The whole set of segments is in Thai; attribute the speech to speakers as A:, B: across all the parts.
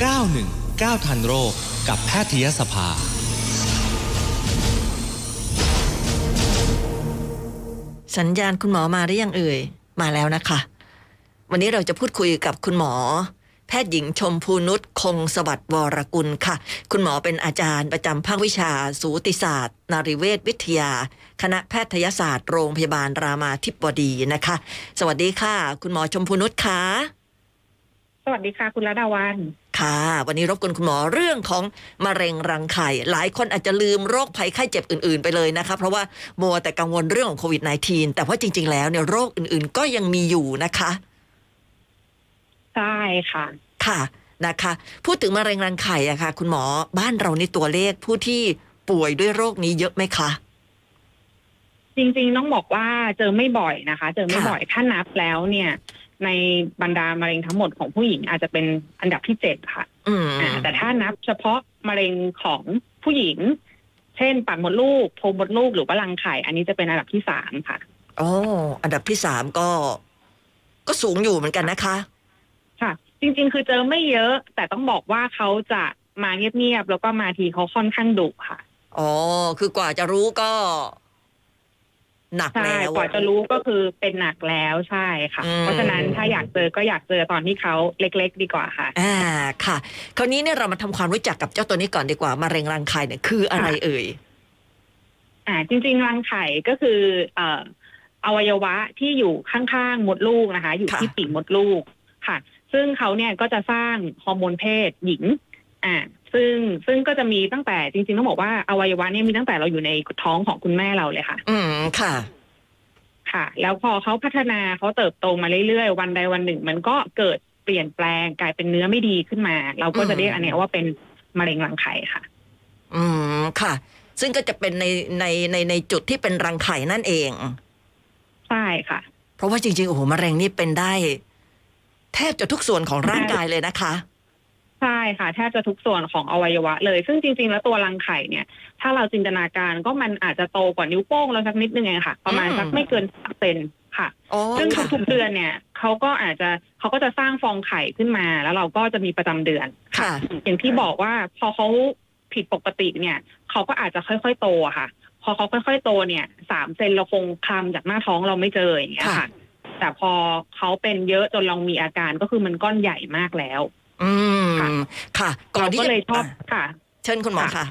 A: 919 ทันโรค กับแพทยสภา
B: สัญญาณคุณหมอมาหรือยังเอ่ย มาแล้วนะคะ วันนี้เราจะพูดคุยกับคุณหมอ แพทย์หญิงชมพูนุชคงสวัสดิ์วรกุลค่ะ คุณหมอเป็นอาจารย์ประจำภาควิชา สูติศาสตร์ นารีเวชวิทยา คณะแพทยศาสตร์โรงพยาบาลรามาธิบดีนะคะ สวัสดีค่ะ คุณหมอชมพูนุชค่ะ
C: วัสดีค่ะ คุณระดาวัน
B: ค่ะ วันนี้รบกวนคุณหมอเรื่องของมะเร็งรังไข่ หลายคนอาจจะลืมโรคภัยไข้เจ็บอื่นๆไปเลยนะคะ เพราะว่ามัวแต่กังวลเรื่องของโควิด -19 แต่ว่าจริง ๆ แล้วเนี่ยโรคอื่นๆก็ยังมีอยู่นะคะ
C: ใช่ค่ะ
B: ค่ะนะคะ พูดถึงมะเร็งรังไข่อะค่ะ คุณหมอบ้านเรานี่ตัวเลขผู้ที่ป่วยด้วยโรคนี้เยอะไหมคะ
C: จริงๆต้องบอกว่าเจอไม่บ่อยนะคะ เจอไม่
B: ค่ะ
C: บ่อยถ้านับแล้วเนี่ย ในบรรดามะเร็งทั้งหมดของผู้หญิงอาจจะเป็นอันดับที่เจ็ดค่ะ
B: อืม
C: อ่าแต่ถ้านับเฉพาะมะเร็งของผู้หญิง เช่นปากมดลูกโพรงมดลูกหรือว่ารังไข่ อันนี้จะเป็นอันดับที่สามค่ะ
B: โอ้อันดับที่สามก็ ก็สูงอยู่เหมือนกันนะคะ
C: ค่ะ จริง ๆ คือเจอไม่เยอะ แต่ต้องบอกว่าเขาจะมาเงียบๆแล้วก็มาทีเขาค่อนข้างดุค่ะ
B: อ๋อคือกว่าจะรู้ก็ หนัก
C: ใช่
B: แล้ว
C: กว่าจะรู้ก็คือเป็นหนักแล้วใช่ค่ะ
B: อืม
C: เพราะฉะนั้นถ้าอยากเจอก็อยากเจอตอนที่เขาเล็ก ๆ ดีกว่าค่ะ
B: อ่าค่ะ คราวนี้เนี่ยเรามาทำความรู้จักกับเจ้าตัวนี้ก่อนดีกว่ามะเร็งรังไข่เนี่ยคืออะไรเอ่ย
C: อ่าจริง ๆ รังไข่ก็คือ เอ่ออวัยวะที่อยู่ข้างๆมดลูกนะคะ อยู่
B: ค่ะ
C: ที่ปีกมดลูกค่ะ ซึ่งเขาเนี่ยก็จะสร้างฮอร์โมนเพศหญิง อ่า ซึ่งซึ่งก็จะมีตั้งแต่จริงๆต้องบอกว่าอวัยวะเนี่ยมีตั้งแต่เราอยู่ในท้องของคุณแม่เราเลยค่ะ
B: อืมค่ะ
C: ค่ะ แล้วพอเขาพัฒนาเขาเติบโตมาเรื่อยๆ วันใดวันหนึ่ง มันก็เกิดเปลี่ยนแปลงกลายเป็นเนื้อไม่ดีขึ้นมา เราก็จะเรียกอันเนี้ยว่าเป็นมะเร็งรังไข่ค่ะ
B: อืมค่ะ ซึ่งก็จะเป็นในในในในจุดที่เป็นรังไข่นั่นเอง
C: ใช่ค่ะ
B: เพราะว่าจริงๆโอ้โหมะเร็งนี่เป็นได้ แทบจะทุกส่วนของร่างกายเลยนะคะ
C: ใช่ค่ะแทบจะทุกส่วนของอวัยวะเลย ซึ่งจริง ๆ แล้วตัวรังไข่เนี่ย ถ้าเราจินตนาการก็มันอาจจะโตกว่านิ้วโป้งเราสักนิดนึงเองค่ะ ประมาณ
B: อืม
C: สักไม่เกินสามเซนค่ะ
B: อ๋อ
C: ซึ่ง
B: ค่ะ
C: ทุกๆเดือนเนี่ยเขาก็อาจจะเขาก็จะสร้างฟองไข่ขึ้นมา แล้วเราก็จะมีประจำเดือน
B: ค่ะ
C: อย่างที่บอกว่าพอเขาผิดปกติเนี่ยเขาก็อาจจะค่อยๆโตอะค่ะ พอเขาค่อยๆโตเนี่ยสามเซนเราคงคลำจากหน้าท้องเราไม่เจออย่างเงี้ย
B: ค่ะ
C: ค่ะแต่พอเขาเป็นเยอะจนเรามีอาการก็คือมันก้อนใหญ่มากแล้ว
B: อืม
C: ค่ะ
B: ค่ะก่อน
C: เรา
B: ที่
C: ก็
B: จะ
C: เลยชอบ
B: อะ
C: ค่ะ
B: เชิญคุณหมอค่ะ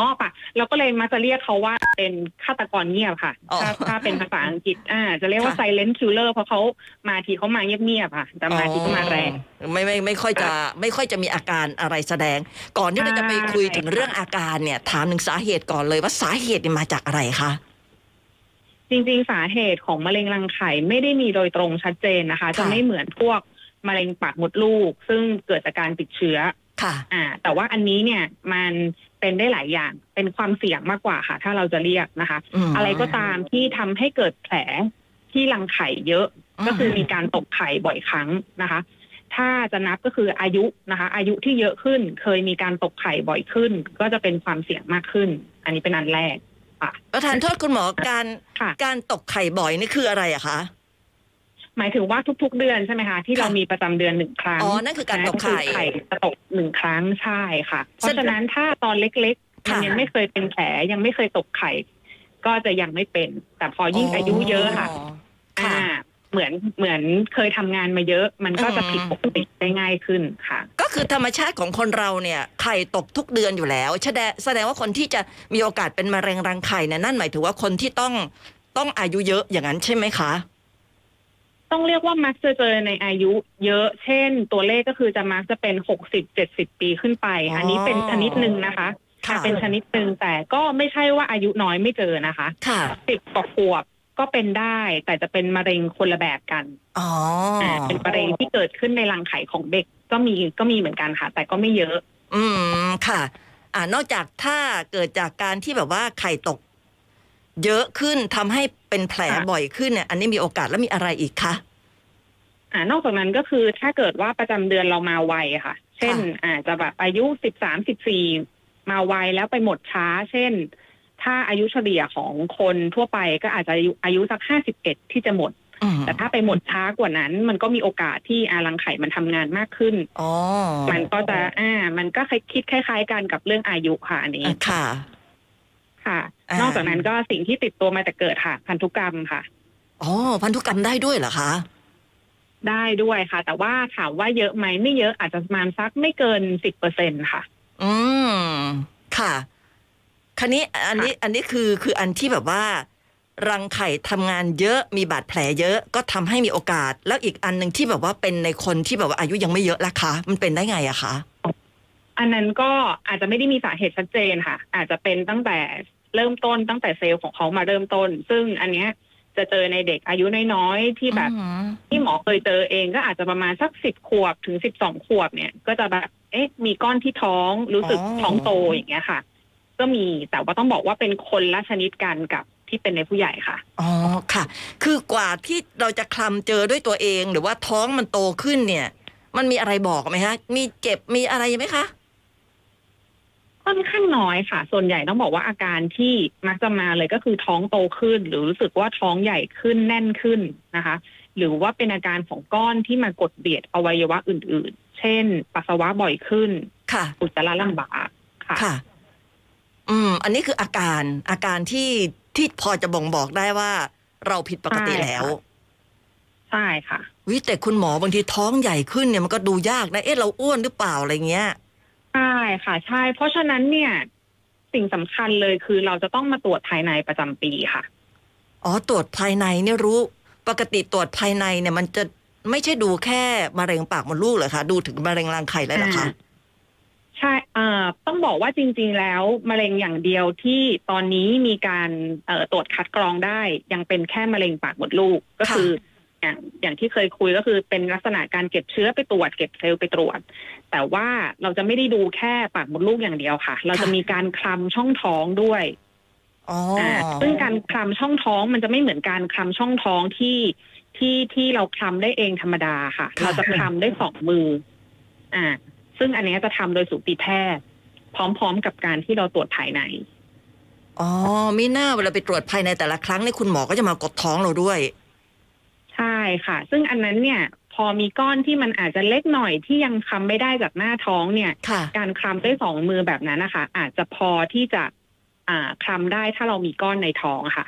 C: อ๋อปะเราก็เลยมาจะเรียกเขาว่าเป็นฆาตกรเงียบค่ะ
B: อ๋อ
C: ถ้าถ้าเป็นภาษาอังกฤษอ่าจะเรียกว่า
B: ค่ะ
C: silent killer เพราะเขามาทีเขามาเงียบๆค่ะ แต่มาทีก็มาแรง
B: อ๋อไม่ไม่ไม่ค่อยจะไม่ค่อยจะมีอาการอะไรแสดง ก่อนที่เราจะไปคุยถึง
C: ใช่ค่ะ
B: เรื่องอาการเนี่ย ถามถึงสาเหตุก่อนเลยว่าสาเหตุเนี่ยมาจากอะไรคะ
C: จริงๆ สาเหตุของมะเร็งรังไข่ไม่ได้มีโดยตรงชัดเจนนะคะ จะไม่เหมือนพวก มะเร็งปากมดลูก ซึ่งเกิดจากการติดเชื้อ
B: ค่ะ
C: อ่า แต่ว่าอันนี้เนี่ยมันเป็นได้หลายอย่าง เป็นความเสี่ยงมากกว่าค่ะ ถ้าเราจะเรียกนะคะ
B: อืม
C: อะไรก็ตามที่ทำให้เกิดแผลที่รังไข่เยอะ ก็คือมีการตกไข่บ่อยครั้งนะคะ ถ้าจะนับก็คืออายุนะคะ อายุที่เยอะขึ้น เคยมีการตกไข่บ่อยขึ้น ก็จะเป็นความเสี่ยงมากขึ้น อันนี้เป็นอันแรกค่ะ
B: ประธานโทษคุณหมอการ
C: ค่ะ
B: การตกไข่บ่อยนี่คืออะไรอะคะ
C: หมายถึงว่าทุก ๆ เดือนใช่ไหมคะที่เรา
B: ค่ะ
C: มีประจำเดือนหนึ่งครั้ง
B: อ๋อนั่นคือการตกไข่
C: นั่นคือไข่จะตกหนึ่งครั้งใช่ค่ะ เพ
B: แสดง
C: ราะฉะนั้นถ้าตอนเล็กๆมัน
B: ค่ะ
C: ยังไม่เคยเป็นแผลยังไม่เคยตกไข่ ก็จะยังไม่เป็น แต่พอยิ่งอายุเยอะค่ะ
B: ค่ะ
C: อ่าเหมือนเหมือนเคยทำงานมาเยอะ มันก็จะ
B: อืม
C: ผิดปกติได้ง่ายขึ้นค่ะ
B: ก็คือธรรมชาติของคนเราเนี่ยไข่ตกทุกเดือนอยู่แล้วแสดงแสดงว่าคนที่จะมีโอกาสเป็นมะเร็งรังไข่เนี่ยนั่นหมายถึงว่าคนที่ต้องต้องอายุเยอะอย่างนั้นใช่ไหมคะ
C: ต้องเรียกว่ามักจะเจอในอายุเยอะ เช่น ตัวเลขก็คือจะมักจะเป็นหกสิบเจ็ดสิบปีขึ้นไป
B: อ๋ออั
C: อันนี้เป็นชนิดหนึ่งนะคะ
B: ค่ะ
C: เป็นชนิดหนึ่งแต่ก็ไม่ใช่ว่าอายุน้อยไม่เจอนะคะ
B: ค่ะ
C: สิบกว่าขวบก็เป็นได้ แต่จะเป็นมะเร็งคนละแบบกัน
B: อ๋อ
C: อ่าเป็นมะเร็งที่เกิดขึ้นในรังไข่ของเด็กก็มีก็มีเหมือนกันค่ะ แต่ก็ไม่เยอะ
B: อืมค่ะ อ่านอกจากถ้าเกิดจากการที่แบบว่าไข่ตก เยอะขึ้นทำให้เป็นแผล
C: ค่ะ
B: บ่อยขึ้นเนี่ยอันนี้มีโอกาสแล้วมีอะไรอีกคะ
C: อ่านอกจากนั้นก็คือถ้าเกิดว่าประจำเดือนเรามาไวอะค่ะ เช่น อาจจะแบบอายุสิบสามสิบสี่มาไวแล้วไปหมดช้า เช่น ถ้าอายุเฉลี่ยของคนทั่วไปก็อาจจะอายุอายุสักห้าสิบเอ็ดที่จะหมด
B: อืม
C: แต่ถ้าไปหมดช้ากว่านั้น มันก็มีโอกาสที่อารังไข่มันทำงานมากขึ้น
B: อ๋อ
C: มันก็จะอ่า มันก็คิดคล้ายๆกันกับเรื่องอายุค่ะอันนี้
B: อะค่ะ
C: ค่ะ
B: อ่าน
C: นอกจากนั้นก็สิ่งที่ติดตัวมาแต่เกิดค่ะ พันธุกรรมค่ะ
B: อ๋อพันธุกรรมได้ด้วยเหรอคะ
C: ได้ด้วยค่ะ แต่ว่าถามว่าเยอะไหมไม่เยอะอาจจะประมาณสักไม่เกินสิบเปอร์เซ็นค่ะ
B: อืม ค่ะ คันนี้อันนี้อันนี้คือคืออันที่แบบว่า รังไข่ทำงานเยอะมีบาดแผลเยอะก็ทำให้มีโอกาส แล้วอีกอันหนึ่งที่แบบว่าเป็นในคนที่แบบว่าอายุยังไม่เยอะละคะมันเป็นได้ไงอะคะ
C: อันนั้นก็อาจจะไม่ได้มีสาเหตุชัดเจนค่ะ อาจจะเป็นตั้งแต่ เริ่มต้นตั้งแต่เซลล์ของเขามาเริ่มต้น ซึ่งอันเนี้ยจะเจอในเด็กอายุน้อยๆที่แบบ
B: อืม
C: ที่หมอเคยเจอเองก็อาจจะประมาณสักสิบขวบถึงสิบสองขวบเนี่ย ก็จะแบบเอ๊ะมีก้อนที่ท้องรู้สึก
B: อ๋อ
C: ท้องโตอย่างเงี้ยค่ะ ก็มีแต่ว่าต้องบอกว่าเป็นคนละชนิดกันกับที่เป็นในผู้ใหญ่ค่ะ
B: อ๋อ ค่ะ คือกว่าที่เราจะคลำเจอด้วยตัวเอง หรือว่าท้องมันโตขึ้นเนี่ย มันมีอะไรบอกไหมคะ มีเจ็บ มีอะไรไหมคะ
C: ค่อนข้างน้อยค่ะ ส่วนใหญ่ต้องบอกว่าอาการที่มักจะมาเลยก็คือท้องโตขึ้น หรือรู้สึกว่าท้องใหญ่ขึ้นแน่นขึ้นนะคะ หรือว่าเป็นอาการของก้อนที่มากดเบียดอวัยวะอื่น ๆ เช่น ปัสสาวะบ่อยขึ้น
B: ค่ะ
C: อุจจาระลำบากค่ะ
B: ค่ะ อืม อันนี้คืออาการอาการที่ที่พอจะบ่งบอกได้ว่า เราผิดปกติ
C: ใช่ค่ะ
B: แล้ว
C: ใช่ค่ะ
B: วิแต่คุณหมอบางทีท้องใหญ่ขึ้นเนี่ยมันก็ดูยากนะเอ๊ะเราอ้วนหรือเปล่าอะไรเงี้ย
C: ใช่ค่ะใช่ เพราะฉะนั้นเนี่ย สิ่งสำคัญเลยคือเราจะต้องมาตรวจภายในประจำปีค่ะ
B: อ๋อตรวจภายในเนี่ยรู้ ปกติตรวจภายในเนี่ยมันจะไม่ใช่ดูแค่มะเร็งปากมดลูกเหรอคะดูถึงมะเร็งรังไข่เลยเหรอคะ
C: ใช่เอ่อต้องบอกว่าจริง ๆ แล้วมะเร็งอย่างเดียวที่ตอนนี้มีการเอ่อตรวจคัดกรองได้ ยังเป็นแค่มะเร็งปากมดลูกก็คืออย่างอย่างที่เคยคุยก็คือเป็นลักษณะการเก็บเชื้อไปตรวจ เก็บเซลล์ไปตรวจ แต่ว่าเราจะไม่ได้ดูแค่ปากมดลูกอย่างเดียวค่ะ เราจะมีการคลำช่องท้องด้วย
B: อ๋อ
C: อ่าซึ่งการคลำช่องท้องมันจะไม่เหมือนการคลำช่องท้องที่ที่ที่เราคลำได้เองธรรมดาค่ะ
B: ค่ะ
C: เราจะคลำได้สองมือ อ่า ซึ่งอันเนี้ยจะทำโดยสูติแพทย์ พร้อมๆกับการที่เราตรวจภายใน
B: อ๋อมีหน้าเวลาไปตรวจภายในแต่ละครั้งเนี่ยคุณหมอก็จะมากดท้องเราด้วย
C: ใช่ค่ะ ซึ่งอันนั้นเนี่ยพ อมีก้อนที่มันอาจจะเล็กหน่อยที่ยังคลำไม่ได้จากหน้าท้องเนี่ย
B: ค่ะ
C: การคลำด้วยสองมือแบบนั้นนะคะ อาจจะพอที่จะ อ่าคลำได้ถ้าเรามีก้อนในท้องค่ะ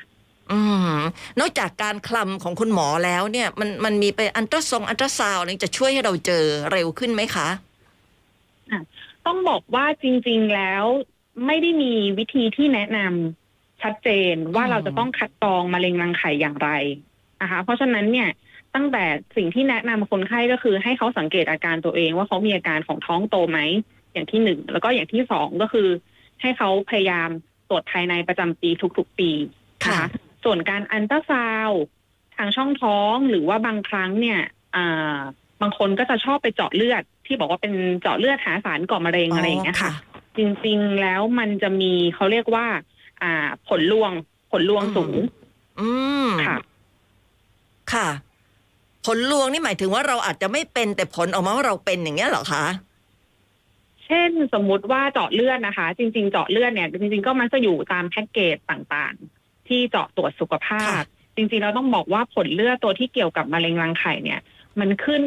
B: อืมนอกจากการคลำของคุณหมอแล้วเนี่ย มันมันมีไปอันตราซองอันตราซาวน์อะไรจะช่วยให้เราเจอเร็วขึ้นไหมคะ
C: ต้องบอกว่าจริง ๆแล้วไม่ได้มีวิธีที่แนะนำชัดเจนว่า
B: อืม
C: เราจะต้องคัดกรองมะเร็งรังไข่อย่างไรนะคะ เพราะฉะนั้นเนี่ย ตั้งแต่สิ่งที่แนะนำคนไข้ก็คือให้เขาสังเกตอาการตัวเองว่าเขามีอาการของท้องโตไหมอย่างที่หนึ่งแล้วก็อย่างที่สองก็คือ ให้เขาพยายามตรวจภายในประจำปีทุกๆปีนะ
B: ค่ะ
C: คะส่วนการอันตราซาวด์ทางช่องท้องหรือว่าบางครั้งเนี่ยอ่าบางคนก็จะชอบไปเจาะเลือด ที่บอกว่าเป็นเจาะเลือดหาสารก่อมะเร็งอะไรอย่างเงี้ยค่ะ จริงๆแล้วมันจะมีเขาเรียกว่า อ่า ผลลวง ผลลวงสูง
B: อืม
C: ค่ะ
B: ค่ะผ ลลวงนี่หมายถึงว่าเราอาจจะไม่เป็นแต่ผลออกมาว่าเราเป็นอย่างเงี้ยเหรอคะ
C: เช่นสมมุติว่าเจาะเลือดนะคะ จริง ๆ เจาะเลือดเนี่ยจริง ๆ ก็มักจะอยู่ตามแพ็กเกจต่างๆ ที่เจาะตรวจสุขภาพ
B: ค่ะ
C: จริง ๆ เราต้องบอกว่าผลเลือดตัวที่เกี่ยวกับมะเร็งรังไข่เนี่ย มันขึ้น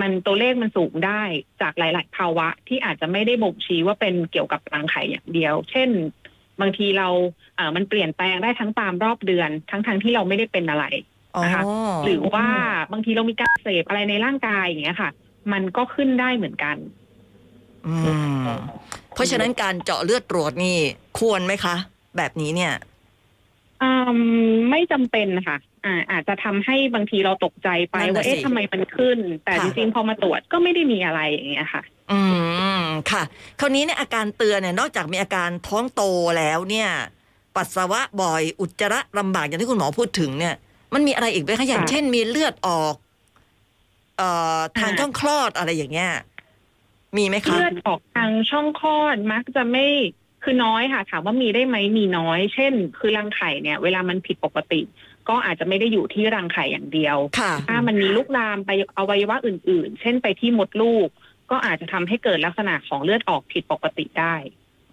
C: มันตัวเลขมันสูงได้จากหลาย ๆ ภาวะที่อาจจะไม่ได้บ่งชี้ว่าเป็นเกี่ยวกับรังไข่อย่างเดียว เช่น บางทีเราเอ่อมันเปลี่ยนแปลงได้ทั้งตามรอบเดือน ทั้งทงๆที่เราไม่ได้เป็นอะไร
B: อ๋อ
C: นะคะหรือว่าบางทีเรามีการเสพอะไรในร่างกายอย่างเงี้ยค่ะ มันก็ขึ้นได้เหมือนกัน
B: อืม เพราะฉะนั้นการเจาะเลือดตรวจนี่ควรไหมคะ แบบนี้เนี่ย
C: อืมไม่จำเป็นค่ะอ่าอาจจะทำให้บางทีเราตกใจไป
B: นั่นน่ะ
C: ว่าเอ๊ะ
B: สิ
C: ทำไมมันขึ้น แต่
B: ค่ะ
C: จริงๆพอมาตรวจก็ไม่ได้มีอะไรอย่างเงี้ยค่ะ
B: อืมค่ะ คราวนี้เนี่ยอาการเตือนเนี่ยนอกจากมีอาการท้องโตแล้วเนี่ย ปัสสาวะบ่อยอุจจาระลำบากอย่างที่คุณหมอพูดถึงเนี่ย มันมีอะไรอีกไหมคะอย่าง
C: ค่ะ
B: เช่นมีเลือดออก เอ่อทาง
C: อ่า
B: ช่องคลอดอะไรอย่างเงี้ยมีไหมคะ
C: เลือดออกทางช่องคลอดมักจะไม่คือน้อยค่ะ ถามว่ามีได้ไหมมีน้อย เช่น คือรังไข่เนี่ย เวลามันผิดปกติ ก็อาจจะไม่ได้อยู่ที่รังไข่อย่างเดียว
B: ค่ะ
C: ถ้ามันมีลุกลามไปอวัยวะอื่น ๆ เช่นไปที่มดลูก ก็อาจจะทำให้เกิดลักษณะของเลือดออกผิดปกติได้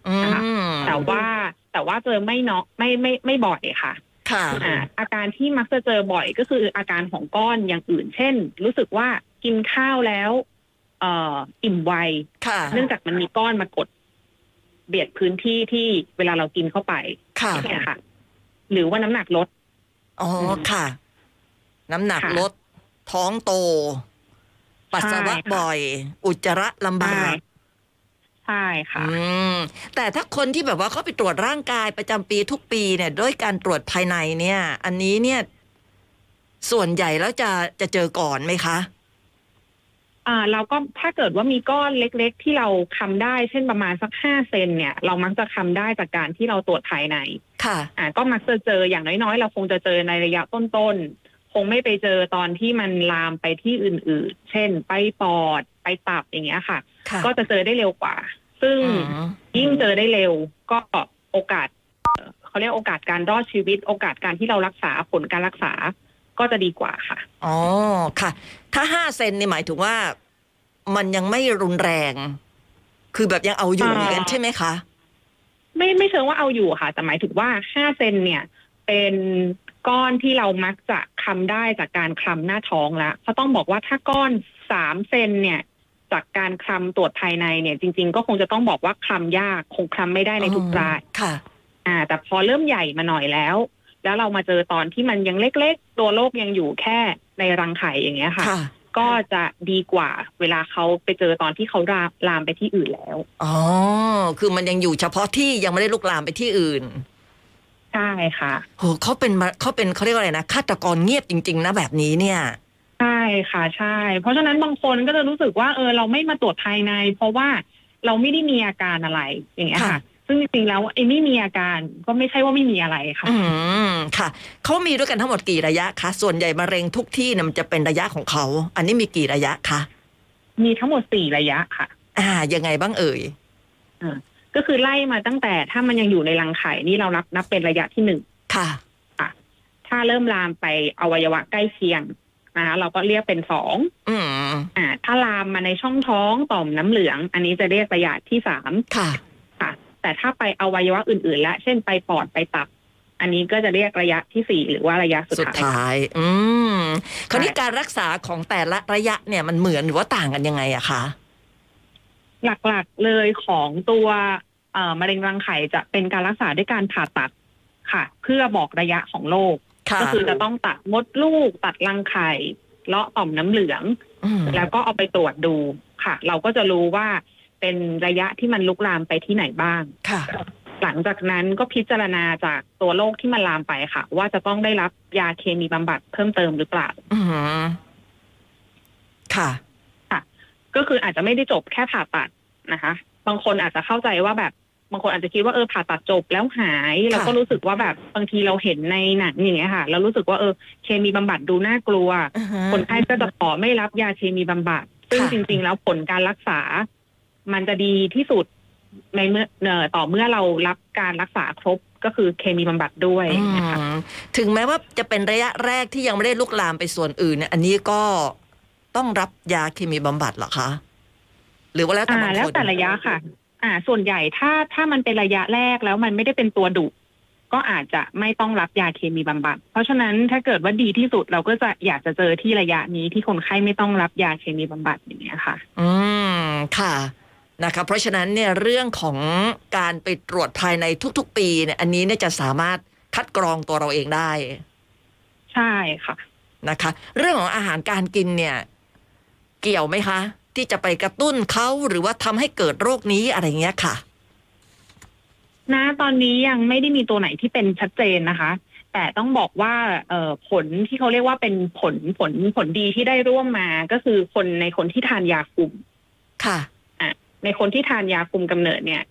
B: อืม
C: นะคะแต่ว่าแต่ว่าเจอไม่เนาะไม่ไม่ไม่บ่อยค่ะ
B: ค่ะ
C: อ่าอาการที่มักจะเจอบ่อยก็คืออาการของก้อนอย่างอื่น เช่น รู้สึกว่ากินข้าวแล้ว เอ่ออิ่มไว
B: ค่ะ
C: เนื่องจากมันมีก้อนมากด เบียดพื้นที่ที่เวลาเรากินเข้าไป
B: ค่ะ
C: เนี่ยค่ะ หรือว่าน้ำหนักลด
B: อ๋อค่ะ น้ำหนัก
C: ค่ะ
B: ลด ท้องโต ปัสสาวะ
C: ใช่ค่ะ
B: บ่อย อุจจาระลำบาก
C: ใช่ค่ะ
B: อืมแต่ถ้าคนที่แบบว่าเขาไปตรวจร่างกายประจำปีทุกปีเนี่ย ด้วยการตรวจภายในเนี่ย อันนี้เนี่ย ส่วนใหญ่แล้วจะจะเจอก่อนไหมคะ
C: อ่าเราก็ถ้าเกิดว่ามีก้อนเล็ก ๆ ที่เราคำได้ เช่นประมาณสักห้าเซนเนี่ย เรามักจะคำได้จากการที่เราตรวจภายใน
B: ค่ะ
C: อ่าก็มักจะเจออย่างน้อยๆ เราคงจะเจอในระยะต้นๆ คงไม่ไปเจอตอนที่มันลามไปที่อื่นๆ เช่น ไปปอดไปตับอย่างเงี้ยค่ะ
B: ค่ะ
C: ก็จะเจอได้เร็วกว่า ซึ่ง
B: อืม
C: ยิ่งเจอได้เร็วก็โอกาสเอ่อเขาเรียกโอกาสการรอดชีวิต โอกาสการที่เรารักษาผลการรักษาก็จะดีกว่าค่ะ
B: อ๋อ ค่ะ ถ้าห้าเซนนี่หมายถึงว่า มันยังไม่รุนแรง คือแบบยังเอาอยู่
C: อ่า
B: อย่างนั้นใช่ไหมคะ
C: ไม่ไม่เชิงว่าเอาอยู่ค่ะ แต่หมายถึงว่าห้าเซนเนี่ย เป็นก้อนที่เรามักจะคำได้จากการคลำหน้าท้องแล้วเพราะต้องบอกว่าถ้าก้อนสามเซนเนี่ย จากการคลำตรวจภายในเนี่ย จริง ๆ ก็คงจะต้องบอกว่าคลำยากคงคลำไม่ได้ในทุกราย
B: ค่ะ
C: อ่า แต่พอเริ่มใหญ่มาหน่อยแล้ว แล้วเรามาเจอตอนที่มันยังเล็ก ๆ ตัวโรคยังอยู่แค่ในรังไข่อย่างเงี้ยค่ะ
B: ค่ะ
C: ก็จะดีกว่าเวลาเขาไปเจอตอนที่เขาลามลามไปที่อื่นแล้ว
B: อ๋อ คือมันยังอยู่เฉพาะที่ยังไม่ได้ลุกลามไปที่อื่น
C: ใช่ค่ะ
B: โหเขาเป็นมาเขาเป็นเขาเรียกว่าอะไรนะฆาตกรเงียบจริง ๆ นะแบบนี้เนี่ย
C: ใช่ค่ะใช่ เพราะฉะนั้นบางคนก็จะรู้สึกว่าเออเราไม่มาตรวจภายใน เพราะว่าเราไม่ได้มีอาการอะไรอย่างเงี้ย
B: ค่ะ
C: ค่ะ ซึ่งจริงๆแล้วไอ้ไม่มีอาการก็ไม่ใช่ว่าไม่มีอะไรค่ะ
B: อืมค่ะเขามีด้วยกันทั้งหมดกี่ระยะคะส่วนใหญ่มะเร็งทุกที่เนี่ยมันจะเป็นระยะของเขา อันนี้มีกี่ระยะคะ
C: มีทั้งหมดสี่ระยะค่ะ
B: อ่า ยังไงบ้างเอ่ย
C: ก็คือไล่มาตั้งแต่ถ้ามันยังอยู่ในรังไข่นี่เรานับนับเป็นระยะที่หนึ่ง
B: ค่ะ
C: ถ้าเริ่มลามไปอวัยวะใกล้เคียง นะคะเราก็เรียกเป็นสอง
B: อืม
C: อ่า ถ้าลามมาในช่องท้องต่อมน้ำเหลือง อันนี้จะเรียกระยะที่สาม
B: ค่ะ
C: ค่ะ แต่ถ้าไปอวัยวะอื่นๆและเช่นไปปอดไปตับ อันนี้ก็จะเรียกระยะที่สี่หรือว่าระยะสุด
B: สุด
C: ท้าย
B: ท้าย อืมคราวนี้
C: ใช่
B: การรักษาของแต่ละระยะเนี่ยมันเหมือนหรือว่าต่างกันยังไงอะคะ
C: หลักๆเลยของตัวเอ่อมะเร็งรังไข่จะเป็นการรักษาด้วยการผ่าตัดค่ะ เพื่อบอกระยะของโรค
B: ค่ะ
C: ก็คือจะต้องตัดมดลูกตัดรังไข่เลาะต่อมน้ำเหลือง
B: อืม
C: แล้วก็เอาไปตรวจดูค่ะ เราก็จะรู้ว่าเป็นระยะที่มันลุกลามไปที่ไหนบ้าง
B: ค่ะ
C: หลังจากนั้นก็พิจารณาจากตัวโรคที่มันลามไปค่ะ ว่าจะต้องได้รับยาเคมีบำบัดเพิ่มเติมหรือเปล่า
B: อืมค่ะ
C: ก็คืออาจจะไม่ได้จบแค่ผ่าตัดนะคะ บางคนอาจจะเข้าใจว่าแบบ บางคนอาจจะคิดว่าเออผ่าตัดจบแล้วหายแล้วก็รู้สึกว่าแบบบางทีเราเห็นในหนังอย่างเงี้ยค่ะเรารู้สึกว่าเออเคมีบำบัดดูน่ากลัว
B: อือฮึ
C: คนไข้ก็จะขอไม่รับยาเคมีบำบัด ซึ่ง
B: ค่ะ
C: จริง ๆ แล้วผลการรักษา มันจะดีที่สุดในเมื่อเอ่อต่อเมื่อเรารับการรักษาครบก็คือเคมีบำบัดด้วย
B: อื
C: นะคะ
B: มถึงแม้ว่าจะเป็นระยะแรกที่ยังไม่ได้ลุกลามไปส่วนอื่นเนี่ยอันนี้ก็ต้องรับยาเคมีบำบัดเหรอคะ หรือว่าแล้วแต่
C: อ่า
B: บางคน
C: แล้วแต่ระยะค่ะ อ่า ส่วนใหญ่ถ้าถ้ามันเป็นระยะแรกแล้วมันไม่ได้เป็นตัวดุก็อาจจะไม่ต้องรับยาเคมีบำบัด เพราะฉะนั้นถ้าเกิดว่าดีที่สุดเราก็จะอยากจะเจอที่ระยะนี้ที่คนไข้ไม่ต้องรับยาเคมีบำบัดอย่างเงี้ยค่ะ
B: อืมค่ะนะคะเพราะฉะนั้นเนี่ยเรื่องของการไปตรวจภายในทุกๆ ปีเนี่ย อันนี้เนี่ยจะสามารถคัดกรองตัวเราเองได้
C: ใช่ค่ะ
B: นะคะ เรื่องของอาหารการกินเนี่ย เกี่ยวไหมคะ ที่จะไปกระตุ้นเขาหรือว่าทำให้เกิดโรคนี้อะไรเงี้ยค่ะ
C: ณตอนนี้ยังไม่ได้มีตัวไหนที่เป็นชัดเจนนะคะ แต่ต้องบอกว่าเอ่อผลที่เขาเรียกว่าเป็นผลผลผลดีที่ได้ร่วมมาก็คือคนในคนที่ทานยาคุม
B: ค่ะ
C: ในคนที่ทานยาคุมกำเนิดเนี่ย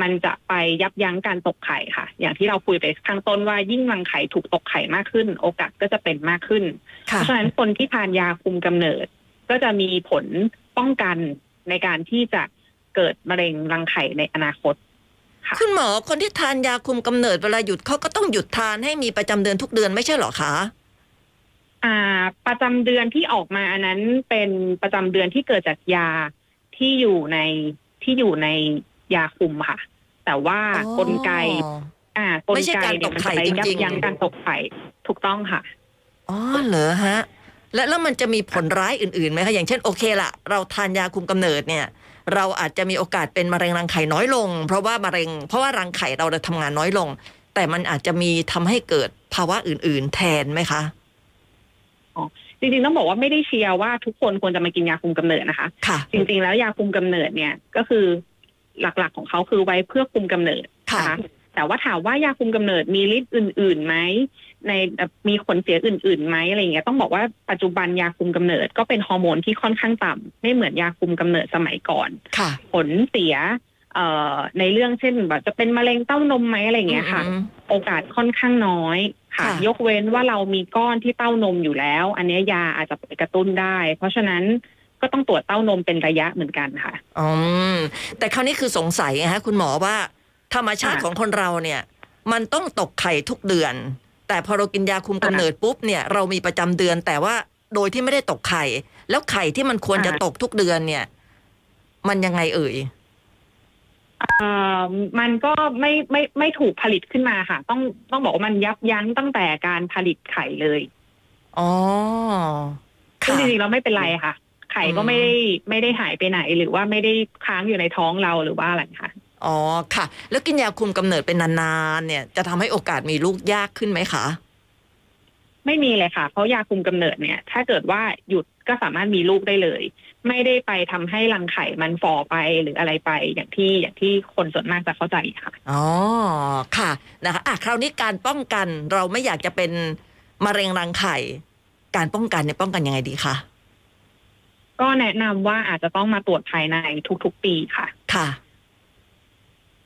C: มันจะไปยับยั้งการตกไข่ค่ะ อย่างที่เราคุยไปข้างต้นว่ายิ่งรังไข่ถูกตกไข่มากขึ้น โอกาสก็จะเป็นมากขึ้น เพ
B: ค่ะ
C: ราะฉะนั้นคนที่ทานยาคุมกำเนิด ก็จะมีผล ป้องกันในการที่จะเกิดมะเร็งรังไข่ในอนาคตค่ะ
B: คุณหมอคนที่ทานยาคุมกำเนิดเวลาหยุดเขาก็ต้องหยุดทานให้มีประจำเดือนทุกเดือนไม่ใช่เหรอคะ
C: อ่า ประจำเดือนที่ออกมาอันนั้นเป็นประจำเดือนที่เกิดจากยาที่อยู่ในที่อยู่ในยาคุมค่ะ แต่ว่า
B: อ๋อก
C: ลไก อ่ากล
B: ไม่ใช่
C: ไก
B: การ
C: เนี่
B: ต
C: ย
B: ก
C: มัน
B: ไข่
C: จะไปยั
B: จริ
C: บ
B: งๆ
C: ยั้งการตกไข่ถูกต้องค่ะ
B: อ๋อเหรอฮะ และแล้วมันจะมีผลร้ายอื่นๆไหมคะอย่างเช่นโอเคละเราทานยาคุมกำเนิดเนี่ย เราอาจจะมีโอกาสเป็นมะเร็งรังไข่น้อยลง เพราะว่ามะเร็ง เพราะว่ารังไข่เราจะทำงานน้อยลง แต่มันอาจจะมีทำให้เกิดภาวะอื่น ๆ แทนไหมคะ
C: จริงๆต้องบอกว่าไม่ได้เชียร์ว่าทุกคนควรจะมากินยาคุมกำเนิดนะคะ
B: ค่ะ
C: จริง ๆ แล้วยาคุมกำเนิดเนี่ยก็คือหลักๆของเขาคือไว้เพื่อคุมกำเนิด
B: ค่ะ
C: นะคะ แต่ว่าถามว่ายาคุมกำเนิดมีฤทธิ์อื่นๆไหมในมีผลเสียอื่นๆไหมอะไรอย่างเงี้ยต้องบอกว่าปัจจุบันยาคุมกำเนิดก็เป็นฮอร์โมนที่ค่อนข้างต่ำไม่เหมือนยาคุมกำเนิดสมัยก่อน
B: ค่ะ
C: ผลเสียเอ่อในเรื่องเช่นแบบจะเป็นมะเร็งเต้านมไหมอะไรอย่างเงี้ยค่ะ
B: อืม
C: โอกาสค่อนข้างน้อยค่ะ
B: ค่ะ
C: ยกเว้นว่าเรามีก้อนที่เต้านมอยู่แล้ว อันเนี้ยยาอาจจะไปกระตุ้นได้ เพราะฉะนั้นก็ต้องตรวจเต้านมเป็นระยะเหมือนกันค่ะ
B: อืมแต่คราวนี้คือสงสัยไงฮะคุณหมอว่า ธรรมชาติ
C: ค่ะ
B: ของคนเราเนี่ย มันต้องตกไข่ทุกเดือน แต่พอเรากินยาคุมกำเนิดปุ๊บเนี่ยเรามีประจำเดือน แต่ว่าโดยที่ไม่ได้ตกไข่ แล้วไข่ที่มันควรจะตกทุกเดือนเนี่ย มันยังไงเอ่ย
C: เอ่อมันก็ไม่ไม่ไม่ถูกผลิตขึ้นมาค่ะ ต้องต้องบอกว่ามันยับยั้งตั้งแต่การผลิตไข่เลย
B: อ๋อ
C: ซึ่ง
B: ค่ะ
C: จริงๆเราไม่เป็นไรค่ะ ไข่ก็
B: อืม
C: ไม่ได้ไม่ได้หายไปไหน หรือว่าไม่ได้ค้างอยู่ในท้องเราหรือว่าอะไรค่ะ
B: อ๋อค่ะ แล้วกินยาคุมกำเนิดเป็นนานๆเนี่ย จะทำให้โอกาสมีลูกยากขึ้นไหมคะ
C: ไม่มีเลยค่ะ เพราะยาคุมกำเนิดเนี่ย ถ้าเกิดว่าหยุดก็สามารถมีลูกได้เลย ไม่ได้ไปทำให้รังไข่มันฝ่อไปหรืออะไรไปอย่างที่อย่างที่คนส่วนมากจะเข้าใจค่ะ
B: อ๋อค่ะนะคะอะคราวนี้การป้องกันเราไม่อยากจะเป็นมะเร็งรังไข่ การป้องกันเนี่ยป้องกันยังไงดีคะ
C: ก็แนะนำว่าอาจจะต้องมาตรวจภายในทุกๆ ปีค่ะ
B: ค่ะ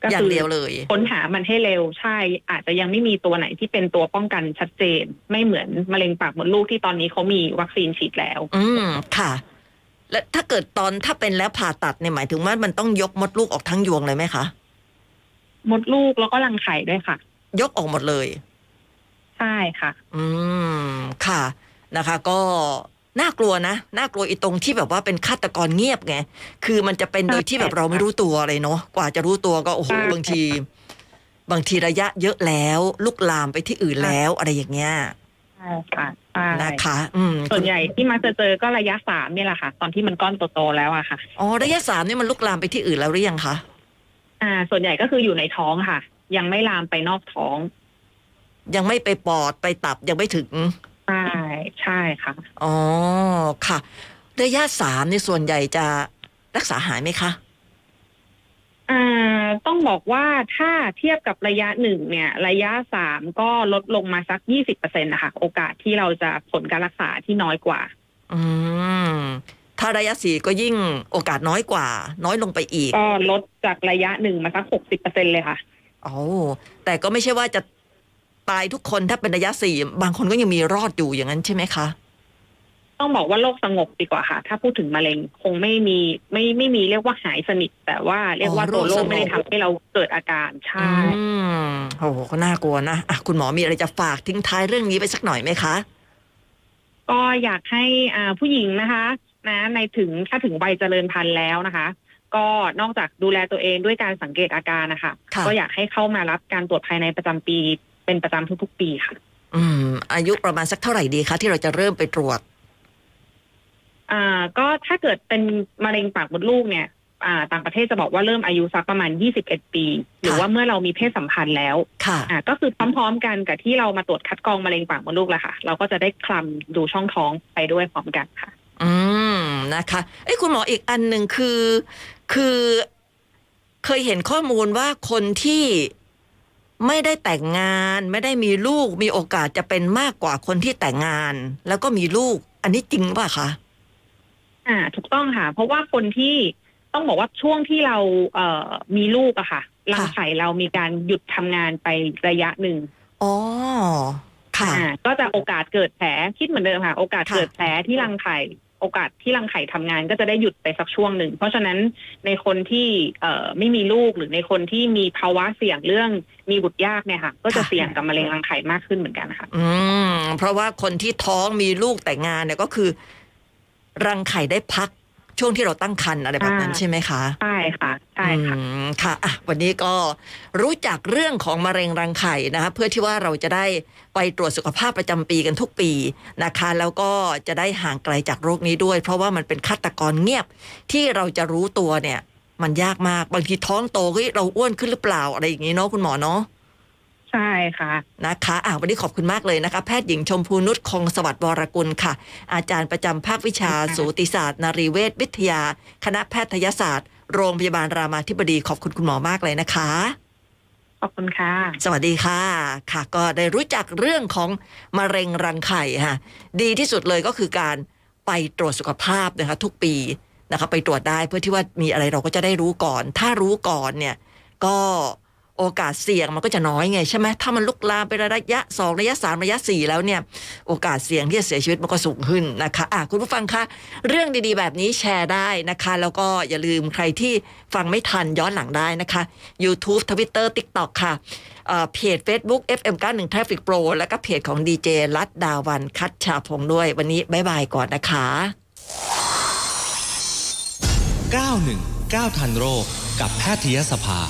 C: ก็
B: อย่าง
C: คือ
B: เดียวเลย
C: ค้นหามันให้เร็วใช่ อาจจะยังไม่มีตัวไหนที่เป็นตัวป้องกันชัดเจน ไม่เหมือนมะเร็งปากมดลูกที่ตอนนี้เขามีวัคซีนฉีดแล้ว
B: อืมค่ะ และถ้าเกิดตอนถ้าเป็นแล้วผ่าตัดเนี่ยหมายถึงว่ามันต้องยกมดลูกออกทั้งยวงเลยไหมคะ
C: มดลูกแล้วก็รังไข่ด้วยค่ะ
B: ยกออกหมดเลย
C: ใช่ค่ะ
B: อืมค่ะนะคะ ก็ น่ากลัวนะน่ากลัวอีตรงที่แบบว่าเป็นฆาตกรเงียบไงคือมันจะเป็นโดยที่แบบเราไม่รู้ตัวเลยเนาะกว่าจะรู้ตัวก็โอ้โห
C: ใช่
B: บางที บางทีระยะเยอะแล้ว ลุกลามไปที่อื่นแล้วอะไรอย่างเงี้ย
C: ใช่ค่ะใช่
B: นะคะ อืม
C: ส่วนใหญ่ที่มักจะเจอก็ระยะสามเนี่ยแหละค่ะ ตอนที่มันก้อนโตๆแล้วอะค่ะ
B: อ๋อระยะสามนี่มันลุกลามไปที่อื่นแล้วหรือยังคะ
C: อ่า ส่วนใหญ่ก็คืออยู่ในท้องค่ะ ยังไม่ลามไปนอกท้อง
B: ยังไม่ไปปอดไปตับยังไม่ถึง
C: ใช่ใช่ค่ะ
B: อ๋อค่ะ ระยะสามในส่วนใหญ่จะรักษาหายไหมคะ
C: อ่าต้องบอกว่าถ้าเทียบกับระยะหนึ่งเนี่ย ระยะสามก็ลดลงมาสักยี่สิบเปอร์เซ็นต์นะคะโอกาสที่เราจะผลการรักษาที่น้อยกว่า
B: อืมถ้าระยะสี่ก็ยิ่งโอกาสน้อยกว่า น้อยลงไปอีก
C: ก็ลดจากระยะหนึ่งมาสักหกสิบเปอร์เซ็นเลยค่ะ
B: โอ้แต่ก็ไม่ใช่ว่าจะ ตายทุกคนถ้าเป็นระยะสี่บางคนก็ยังมีรอดอยู่อย่างนั้นใช่ไหมคะ
C: ต้องบอกว่าโรคสงบดีกว่าค่ะ ถ้าพูดถึงมะเร็งคงไม่มีไม่ไม่มีเรียกว่าหายสนิท แต่ว่าเรียกว่า
B: อ๋อ
C: ตัวโร
B: โรคส
C: ค
B: งบ
C: ไม่ได้ทำให้เราเกิดอาการใช่
B: อืมโอ้โหก็น่ากลัวนะอะคุณหมอมีอะไรจะฝากทิ้งท้ายเรื่องนี้ไปสักหน่อยไหมคะ
C: ก็อยากให้อ่าผู้หญิงนะคะ นะ ในถึงถ้าถึงวัยเจริญพันธุ์แล้วนะคะก็นอกจากดูแลตัวเองด้วยการสังเกตอาการนะคะ
B: ค่ะ
C: ก็อยากให้เข้ามารับการตรวจภายในประจำปี เป็นประจำทุกๆปีค่ะ
B: อืม อายุประมาณสักเท่าไหร่ดีคะที่เราจะเริ่มไปตรวจ
C: อ่า ก็ถ้าเกิดเป็นมะเร็งปากมดลูกเนี่ย อ่า ต่างประเทศจะบอกว่าเริ่มอายุสักประมาณ 21 ปี หรือว่าเมื่อเรามีเพศสัมพันธ์แล้ว
B: ค่ะ
C: อ่า ก็คือพร้อมๆกันกับที่เรามาตรวจคัดกรองมะเร็งปากมดลูกแหละค่ะ เราก็จะได้คลำดูช่องท้องไปด้วยพร้อมกันค่ะ
B: อืม นะคะ เอ้ยคุณหมออีกอันหนึ่งคือ คือเคยเห็นข้อมูลว่าคนที่ ไม่ได้แต่งงาน ไม่ได้มีลูกมีโอกาสจะเป็นมากกว่าคนที่แต่งงาน แล้วก็มีลูก อันนี้จริงป่ะคะ
C: อ่า ถูกต้องค่ะ เพราะว่าคนที่ต้องบอกว่าช่วงที่เราเอ่อมีลูกอะค่ะรังไข่เรามีการหยุดทำงานไประยะหนึ่ง
B: อ๋อค่ะ
C: อ่าก็จะโอกาสเกิดแผลคิดเหมือนเดิมค่ะ โอกาส
B: ค่ะ
C: เกิดแผลที่รังไข่ โอกาสที่รังไข่ทำงานก็จะได้หยุดไปสักช่วงหนึ่ง เพราะฉะนั้นในคนที่เอ่อไม่มีลูกหรือในคนที่มีภาวะเสี่ยงเรื่องมีบุตรยากเนี่ยค่ะ ก็จะเสี่ยงกับมะเร็งรังไข่มากขึ้นเหมือนกันค่ะ
B: อืมเพราะว่าคนที่ท้องมีลูกแต่งงานเนี่ยก็คือ รังไข่ได้พัก ช่วงที่เราตั้งครรภ์อะไรแบบนั้น
C: อ่า
B: ใช่ไหมคะ
C: ใช่ค่ะใช่ค่ะ
B: อืมค่ะอะวันนี้ก็รู้จักเรื่องของมะเร็งรังไข่นะคะเพื่อที่ว่าเราจะได้ไปตรวจสุขภาพประจำปีกันทุกปีนะคะ แล้วก็จะได้ห่างไกลจากโรคนี้ด้วย เพราะว่ามันเป็นฆาตกรเงียบที่เราจะรู้ตัวเนี่ย มันยากมากบางทีท้องโตเฮ้ยเราอ้วนขึ้นหรือเปล่าอะไรอย่างนี้เนาะคุณหมอเนาะ
C: ใช่ค่ะ
B: นะคะอะวันนี้ขอบคุณมากเลยนะคะ แพทย์หญิงชมพูนุชคงสวัสดิ์วรกุลค่ะ อาจารย์ประจำภาควิชา
C: ค่ะ
B: สูติศาสตร์ นารีเวชวิทยา คณะแพทยศาสตร์ โรงพยาบาลรามาธิบดีขอบคุณคุณหมอมากเลยนะคะ
C: ขอบคุณค่ะ
B: สวัสดีค่ะ ค่ะ ก็ได้รู้จักเรื่องของมะเร็งรังไข่ค่ะ ดีที่สุดเลยก็คือการไปตรวจสุขภาพนะคะทุกปีนะคะไปตรวจได้เพื่อที่ว่ามีอะไรเราก็จะได้รู้ก่อน ถ้ารู้ก่อนเนี่ย ก็ โอกาสเสี่ยงมันก็จะน้อยไงใช่ไหมถ้ามันลุกลามไประยะสองระยะสามระยะสี่แล้วเนี่ย โอกาสเสี่ยงที่จะเสียชีวิตมันก็สูงขึ้นนะคะอะคุณผู้ฟังคะ เรื่องดีๆ แบบนี้แชร์ได้นะคะ แล้วก็อย่าลืมใครที่ฟังไม่ทันย้อนหลังได้นะคะ YouTube Twitter TikTok ค่ะเอ่อเพจ Facebook FM91 Traffic Pro แล้วก็เพจของดีเจรัตดาวันคัตชาพงศ์ด้วย วันนี้บ๊ายบายก่อนนะคะ
A: 91 9ทันโรคกับแพทยสภา